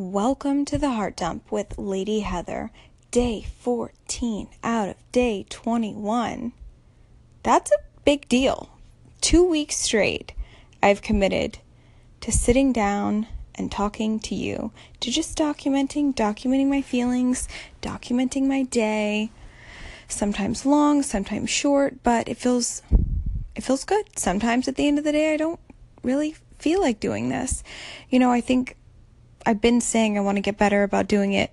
Welcome to the Heart Dump with Lady Heather, day 14 out of day 21. That's a big deal. Two weeks straight, I've committed to sitting down and talking to you, to just documenting, documenting my feelings, documenting my day. Sometimes long, sometimes short, but it feels it feels good. Sometimes at the end of the day I don't really feel like doing this. You know, I think I've been saying I want to get better about doing it,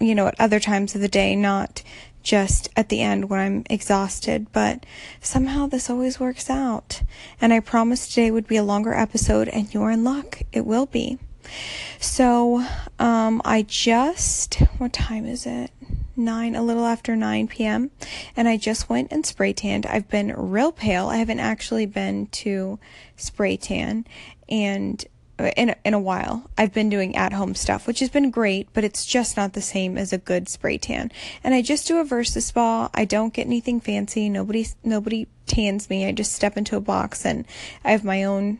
you know, at other times of the day, not just at the end when I'm exhausted, but somehow this always works out. And I promised today would be a longer episode, and you're in luck. It will be. So, um, I just, what time is it? Nine, a little after 9 p.m. And I just went and spray tanned. I've been real pale. I haven't actually been to spray tan. And in in a while. I've been doing at home stuff, which has been great, but it's just not the same as a good spray tan. And I just do a VersaSpa. I don't get anything fancy. Nobody nobody tans me. I just step into a box and I have my own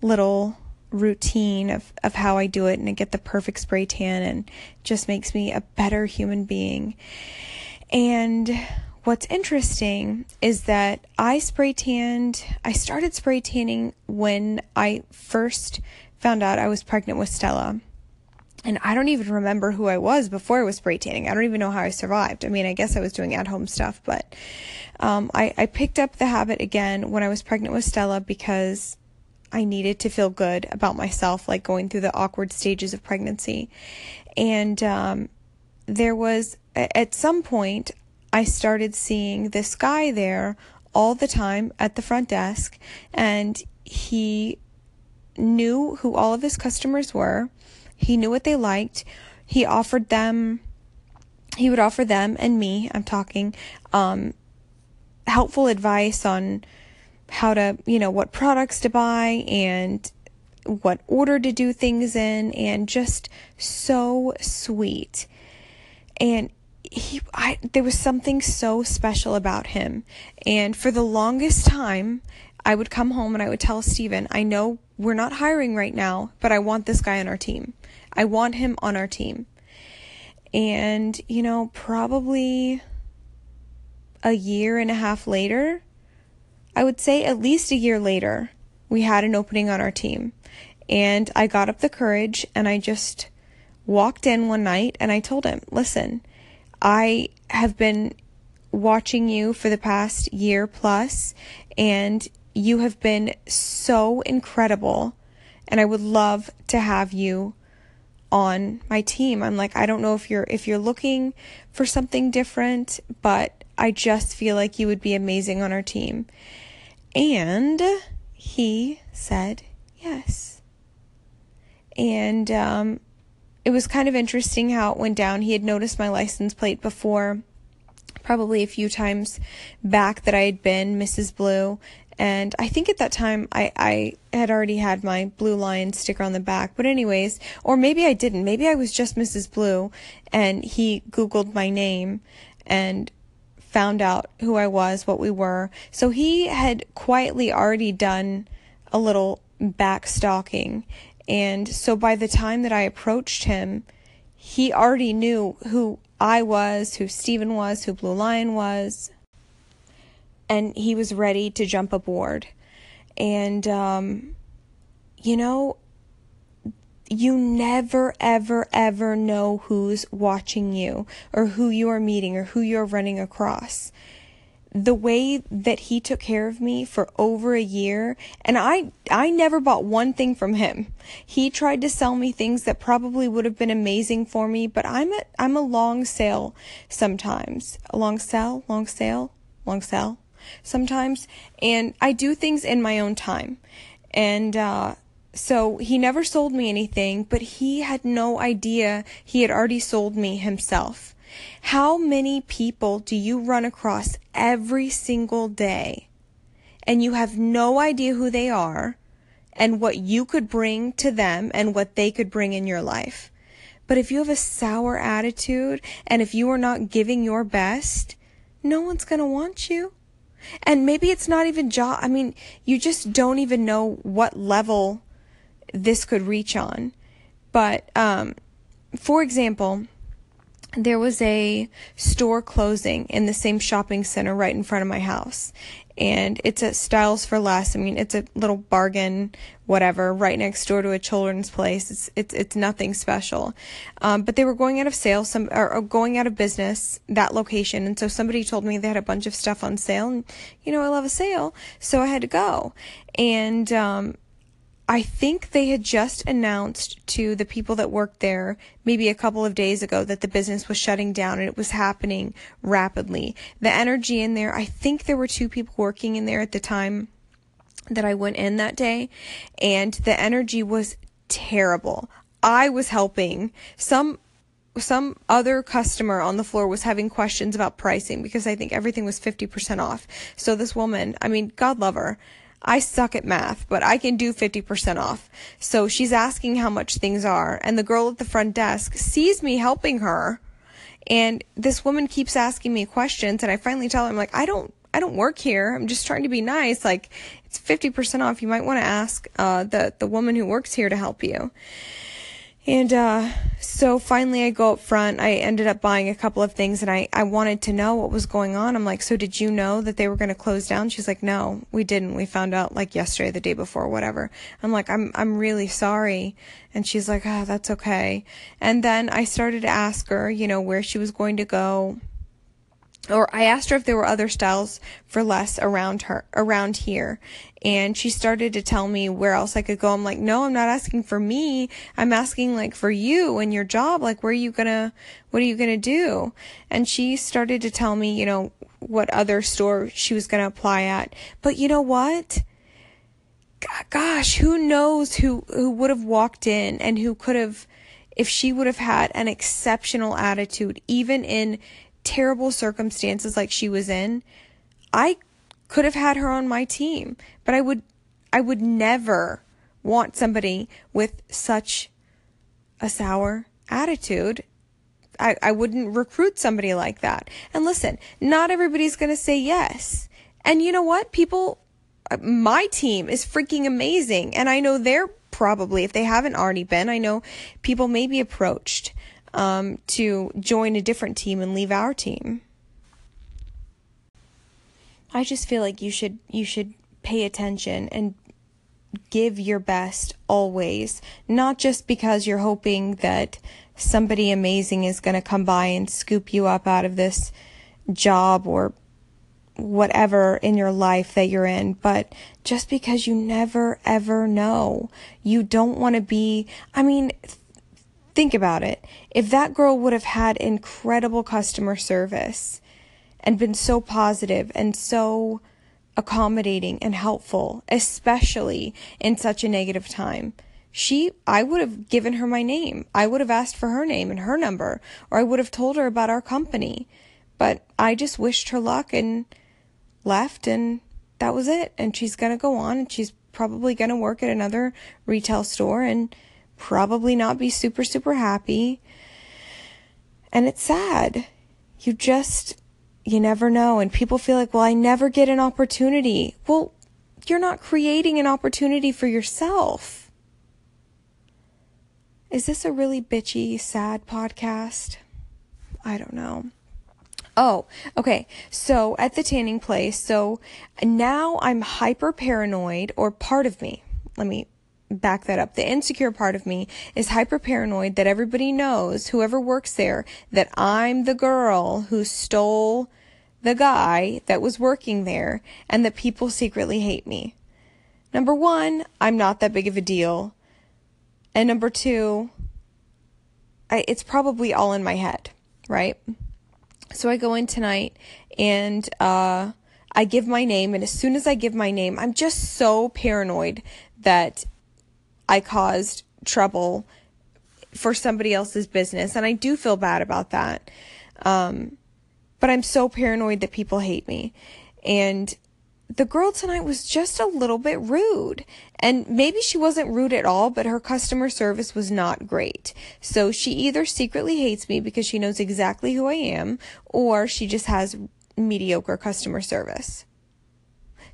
little routine of, of how I do it and I get the perfect spray tan and just makes me a better human being. And what's interesting is that I spray tanned, I started spray tanning when I first found out I was pregnant with Stella. And I don't even remember who I was before I was spray tanning. I don't even know how I survived. I mean, I guess I was doing at home stuff, but um, I, I picked up the habit again when I was pregnant with Stella because I needed to feel good about myself, like going through the awkward stages of pregnancy. And um, there was, at some point, I started seeing this guy there all the time at the front desk, and he knew who all of his customers were. He knew what they liked. He offered them, he would offer them and me, I'm talking, um, helpful advice on how to, you know, what products to buy and what order to do things in, and just so sweet. And he, I, there was something so special about him. And for the longest time, I would come home and I would tell Steven, I know we're not hiring right now, but I want this guy on our team. I want him on our team. And, you know, probably a year and a half later, I would say at least a year later, we had an opening on our team. And I got up the courage and I just walked in one night and I told him, listen, I have been watching you for the past year plus and you have been so incredible, and I would love to have you on my team. I'm like, I don't know if you're if you're looking for something different, but I just feel like you would be amazing on our team. And he said yes. And um, it was kind of interesting how it went down. He had noticed my license plate before, probably a few times back that I had been Mrs. Blue, and I think at that time I, I had already had my Blue Lion sticker on the back. But, anyways, or maybe I didn't. Maybe I was just Mrs. Blue and he Googled my name and found out who I was, what we were. So he had quietly already done a little back stalking. And so by the time that I approached him, he already knew who I was, who Steven was, who Blue Lion was and he was ready to jump aboard. And, um, you know, you never, ever, ever know who's watching you or who you are meeting or who you're running across. The way that he took care of me for over a year, and I, I never bought one thing from him. He tried to sell me things that probably would have been amazing for me, but I'm a, I'm a long sale sometimes. A long sell, long sale, long sell sometimes, and I do things in my own time. And uh, so he never sold me anything, but he had no idea he had already sold me himself. How many people do you run across every single day and you have no idea who they are and what you could bring to them and what they could bring in your life? But if you have a sour attitude and if you are not giving your best, no one's going to want you. And maybe it's not even job. I mean, you just don't even know what level this could reach on. But um, for example, there was a store closing in the same shopping center right in front of my house. And it's at Styles for Less. I mean, it's a little bargain, whatever, right next door to a children's place. It's it's it's nothing special. Um, but they were going out of sale, some or going out of business that location. And so somebody told me they had a bunch of stuff on sale, and you know I love a sale, so I had to go. And um, I think they had just announced to the people that worked there maybe a couple of days ago that the business was shutting down and it was happening rapidly. The energy in there, I think there were two people working in there at the time that I went in that day, and the energy was terrible. I was helping some some other customer on the floor was having questions about pricing because I think everything was 50% off. So this woman, I mean, God love her. I suck at math, but I can do 50% off. So she's asking how much things are, and the girl at the front desk sees me helping her. And this woman keeps asking me questions, and I finally tell her, I'm like, I don't, I don't work here. I'm just trying to be nice. Like, it's 50% off. You might want to ask, uh, the, the woman who works here to help you. And uh, so finally, I go up front. I ended up buying a couple of things, and I, I wanted to know what was going on. I'm like, So, did you know that they were going to close down? She's like, No, we didn't. We found out like yesterday, the day before, whatever. I'm like, I'm, I'm really sorry. And she's like, Ah, oh, that's okay. And then I started to ask her, you know, where she was going to go or I asked her if there were other styles for less around her around here and she started to tell me where else I could go. I'm like, "No, I'm not asking for me. I'm asking like for you and your job. Like where are you going to what are you going to do?" And she started to tell me, you know, what other store she was going to apply at. But you know what? Gosh, who knows who who would have walked in and who could have if she would have had an exceptional attitude even in terrible circumstances like she was in, I could have had her on my team, but I would I would never want somebody with such a sour attitude. I, I wouldn't recruit somebody like that. And listen, not everybody's going to say yes. And you know what? People, uh, my team is freaking amazing. And I know they're probably, if they haven't already been, I know people may be approached um, to join a different team and leave our team. I just feel like you should you should pay attention and give your best always, not just because you're hoping that somebody amazing is going to come by and scoop you up out of this job or whatever in your life that you're in, but just because you never ever know. You don't want to be, I mean, Think about it. If that girl would have had incredible customer service and been so positive and so accommodating and helpful, especially in such a negative time, she I would have given her my name. I would have asked for her name and her number or I would have told her about our company. But I just wished her luck and left and that was it. And she's going to go on and she's probably going to work at another retail store and probably not be super, super happy. And it's sad. You just, you never know. And people feel like, well, I never get an opportunity. Well, you're not creating an opportunity for yourself. Is this a really bitchy, sad podcast? I don't know. Oh, okay. So at the tanning place, so now I'm hyper paranoid, or part of me. Let me back that up. The insecure part of me is hyper paranoid that everybody knows, whoever works there, that I'm the girl who stole the guy that was working there and that people secretly hate me. Number one, I'm not that big of a deal. And number two, I, it's probably all in my head, right? So I go in tonight and, uh, I give my name, and as soon as I give my name, I'm just so paranoid that I caused trouble for somebody else's business. And I do feel bad about that. Um, but I'm so paranoid that people hate me. And the girl tonight was just a little bit rude. And maybe she wasn't rude at all, but her customer service was not great. So she either secretly hates me because she knows exactly who I am, or she just has mediocre customer service.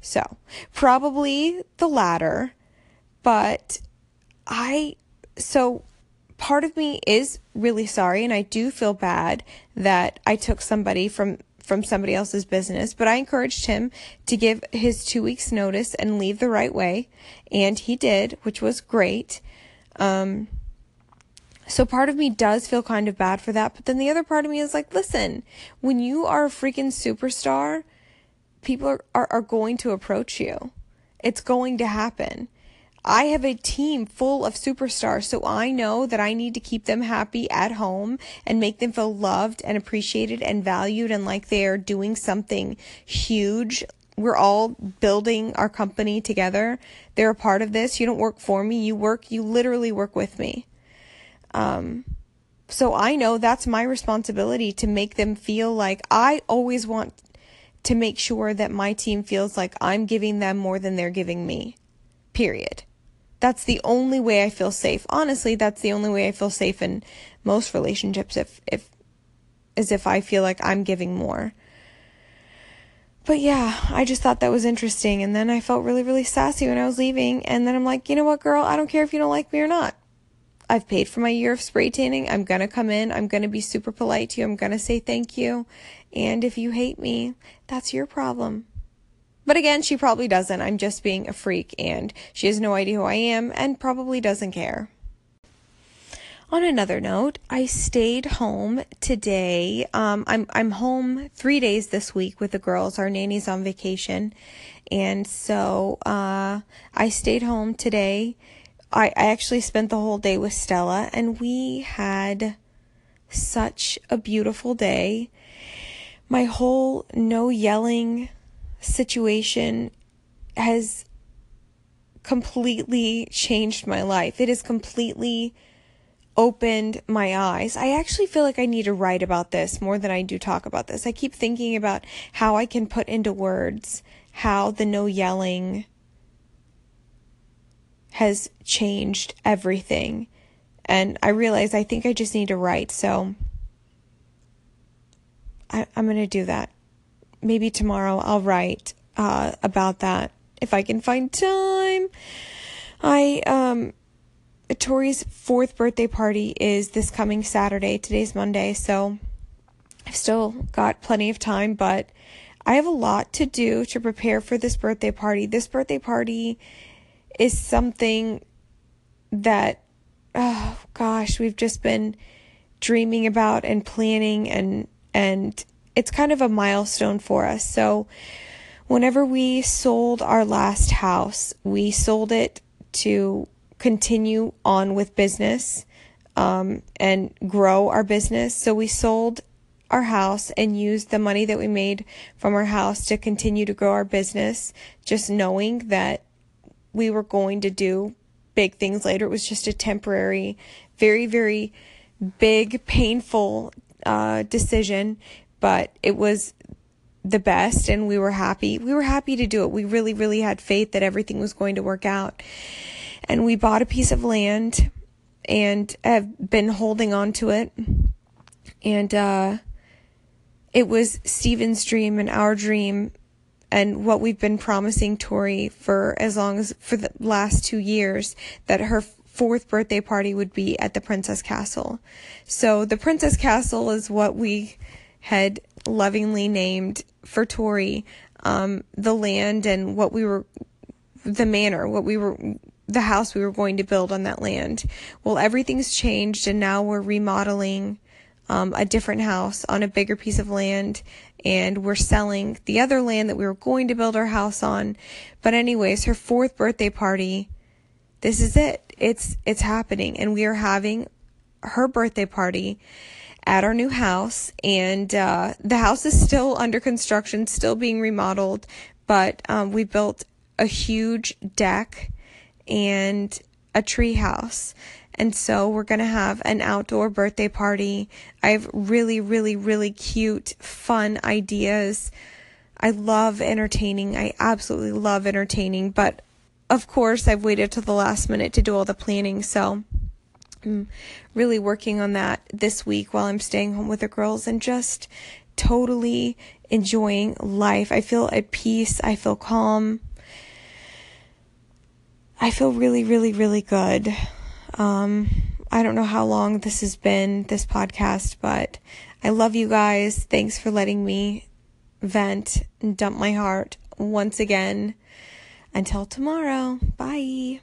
So, probably the latter, but I, so part of me is really sorry and I do feel bad that I took somebody from from somebody else's business, but I encouraged him to give his 2 weeks notice and leave the right way, and he did, which was great. Um so part of me does feel kind of bad for that, but then the other part of me is like, listen, when you are a freaking superstar, people are, are, are going to approach you. It's going to happen. I have a team full of superstars, so I know that I need to keep them happy at home and make them feel loved and appreciated and valued and like they're doing something huge. We're all building our company together. They're a part of this. You don't work for me, you work, you literally work with me. Um, so I know that's my responsibility to make them feel like I always want to make sure that my team feels like I'm giving them more than they're giving me. Period. That's the only way I feel safe. Honestly, that's the only way I feel safe in most relationships if if as if I feel like I'm giving more. But yeah, I just thought that was interesting and then I felt really really sassy when I was leaving and then I'm like, "You know what, girl? I don't care if you don't like me or not. I've paid for my year of spray tanning. I'm going to come in. I'm going to be super polite to you. I'm going to say thank you. And if you hate me, that's your problem. But again, she probably doesn't. I'm just being a freak and she has no idea who I am and probably doesn't care. On another note, I stayed home today. Um, I'm I'm home three days this week with the girls. Our nanny's on vacation, and so uh, I stayed home today. I, I actually spent the whole day with Stella, and we had such a beautiful day. My whole no yelling situation has completely changed my life. It has completely opened my eyes. I actually feel like I need to write about this more than I do talk about this. I keep thinking about how I can put into words how the no yelling has changed everything. And I realize I think I just need to write. So I, am going to do that maybe tomorrow I'll write uh, about that if I can find time. I um Tori's fourth birthday party is this coming Saturday. Today's Monday, so I've still got plenty of time, but I have a lot to do to prepare for this birthday party. This birthday party is something that oh gosh, we've just been dreaming about and planning and and it's kind of a milestone for us. So, whenever we sold our last house, we sold it to continue on with business um, and grow our business. So, we sold our house and used the money that we made from our house to continue to grow our business, just knowing that we were going to do big things later. It was just a temporary, very, very big, painful uh, decision but it was the best and we were happy. We were happy to do it. We really, really had faith that everything was going to work out. And we bought a piece of land and have been holding on to it. And uh, it was Steven's dream and our dream and what we've been promising Tori for as long as for the last two years that her fourth birthday party would be at the Princess Castle. So the Princess Castle is what we had lovingly named for Tori um, the land and what we were, the manor, what we were, the house we were going to build on that land. Well, everything's changed and now we're remodeling um, a different house on a bigger piece of land and we're selling the other land that we were going to build our house on. But anyways, her fourth birthday party, this is it. It's, it's happening and we are having her birthday party at our new house, and uh, the house is still under construction, still being remodeled, but um, we built a huge deck and a tree house. And so we're going to have an outdoor birthday party. I have really, really, really cute, fun ideas. I love entertaining. I absolutely love entertaining. But of course, I've waited till the last minute to do all the planning. So I'm really working on that this week while I'm staying home with the girls and just totally enjoying life. I feel at peace. I feel calm. I feel really, really, really good. Um, I don't know how long this has been, this podcast, but I love you guys. Thanks for letting me vent and dump my heart once again. Until tomorrow, bye.